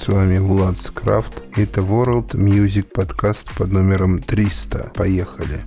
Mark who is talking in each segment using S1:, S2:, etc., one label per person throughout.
S1: С вами Влад Скрафт. Это World Music подкаст под номером 300. Поехали.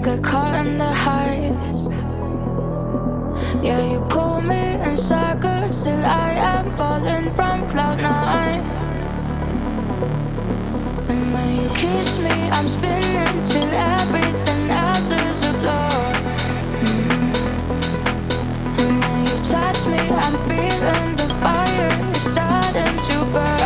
S2: get caught in the highs. Yeah, you pull me in circles till I am falling from cloud nine. And when you kiss me, I'm spinning till everything else is a blur. Mm-hmm. And when you touch me, I'm feeling the fire starting to burn.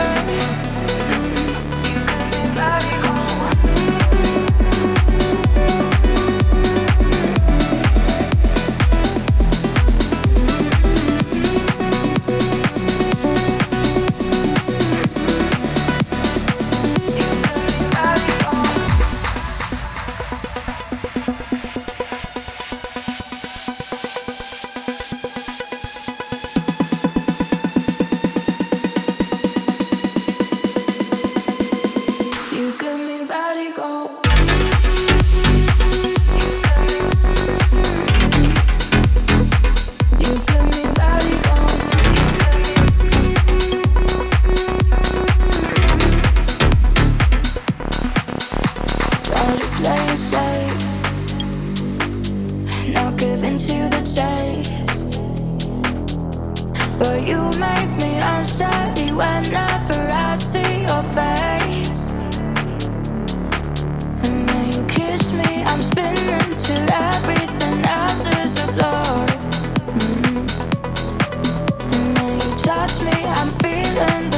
S2: and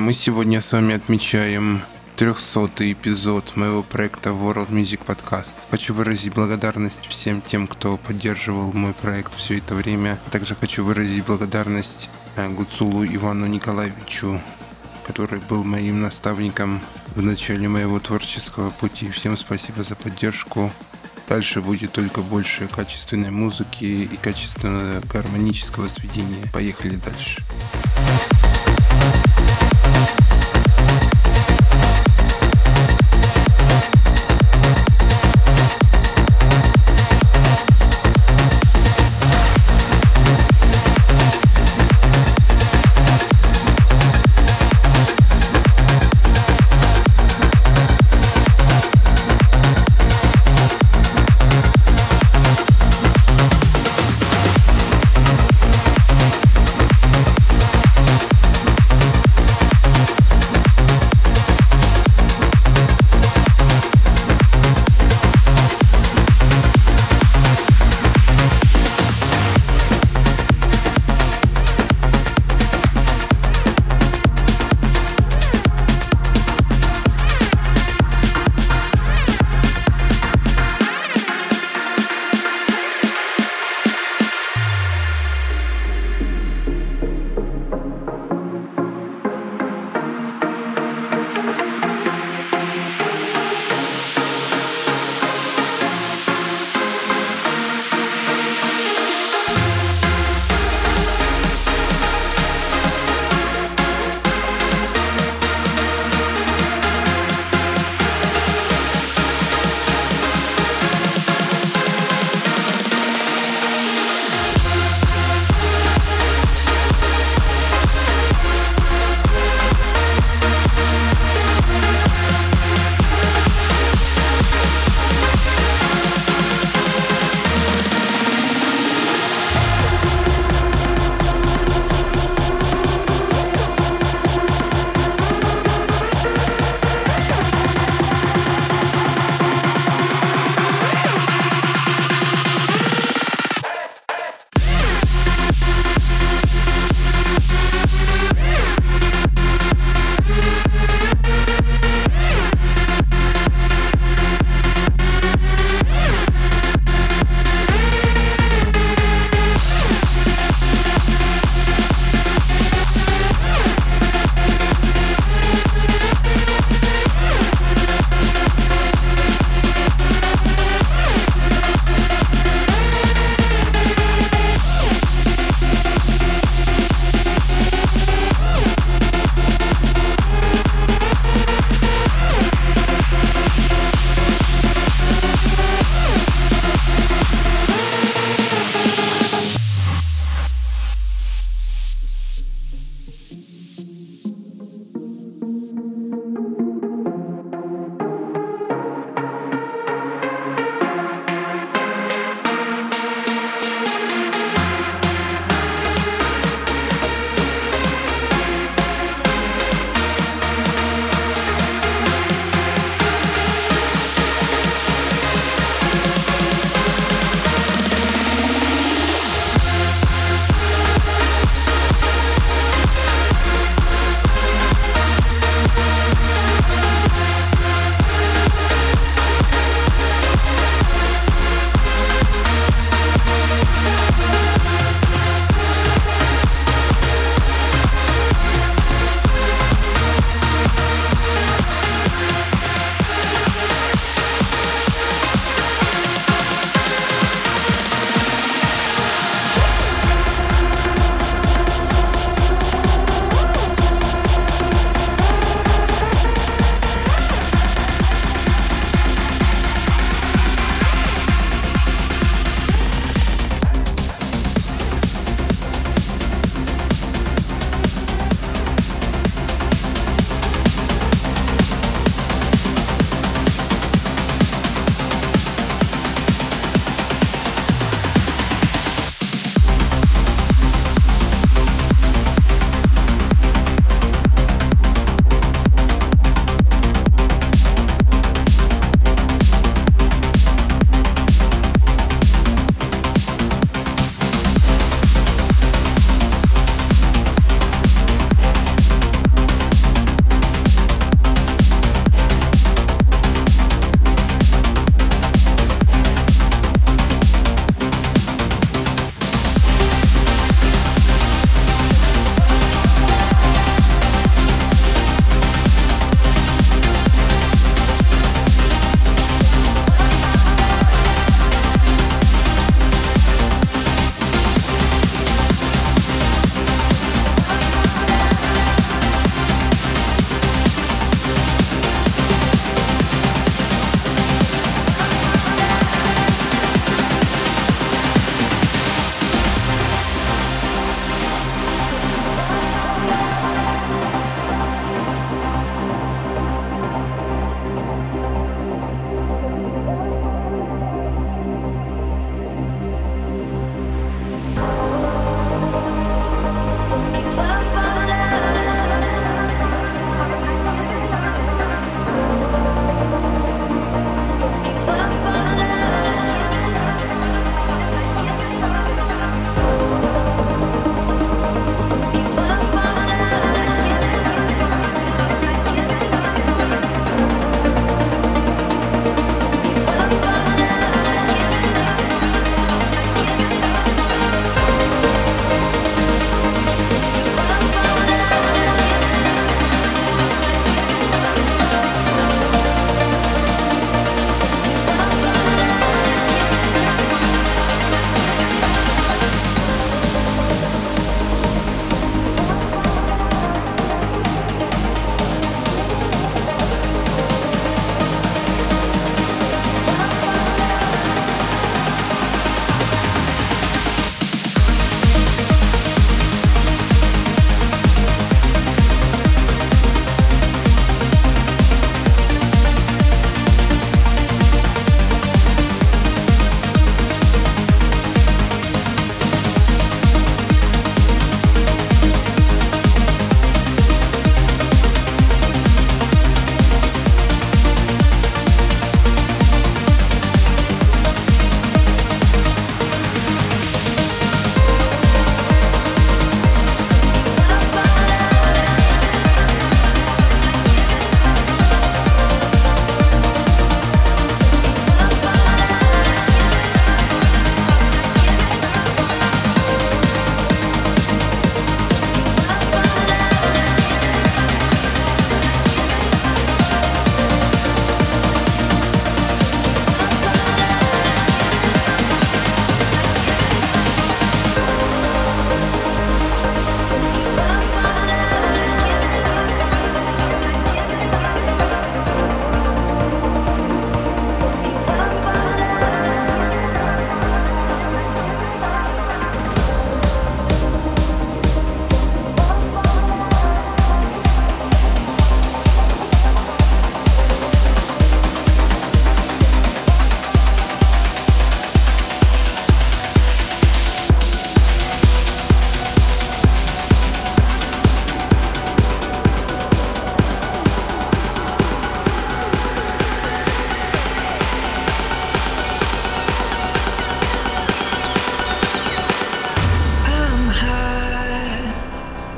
S1: Мы сегодня с вами отмечаем 300 эпизод моего проекта World Music Podcast. Хочу выразить благодарность всем тем, кто поддерживал мой проект все это время. Также хочу выразить благодарность э, Гуцулу Ивану Николаевичу, который был моим наставником в начале моего творческого пути. Всем спасибо за поддержку. Дальше будет только больше качественной музыки и качественного гармонического сведения. Поехали дальше.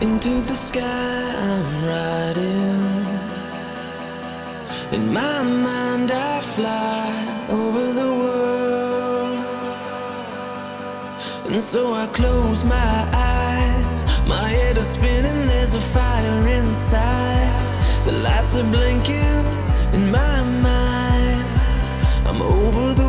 S3: To the sky I'm riding. In my mind, I fly over the world. And so I close my eyes. My head is spinning, there's a fire inside. The lights are blinking in my mind. I'm over the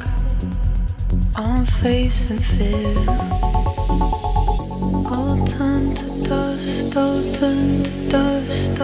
S4: I'm facing fear. All turned to dust, all turned to dust,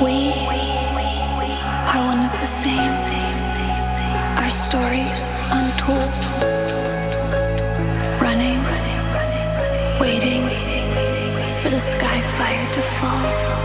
S4: We are one of the same. Our stories untold. Running, waiting for the skyfire to fall.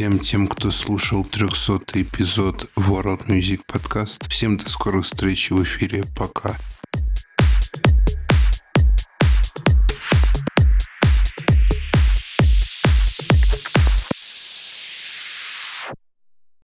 S1: Всем тем, кто слушал 300 эпизод World Music Podcast. Всем до скорых встреч в эфире.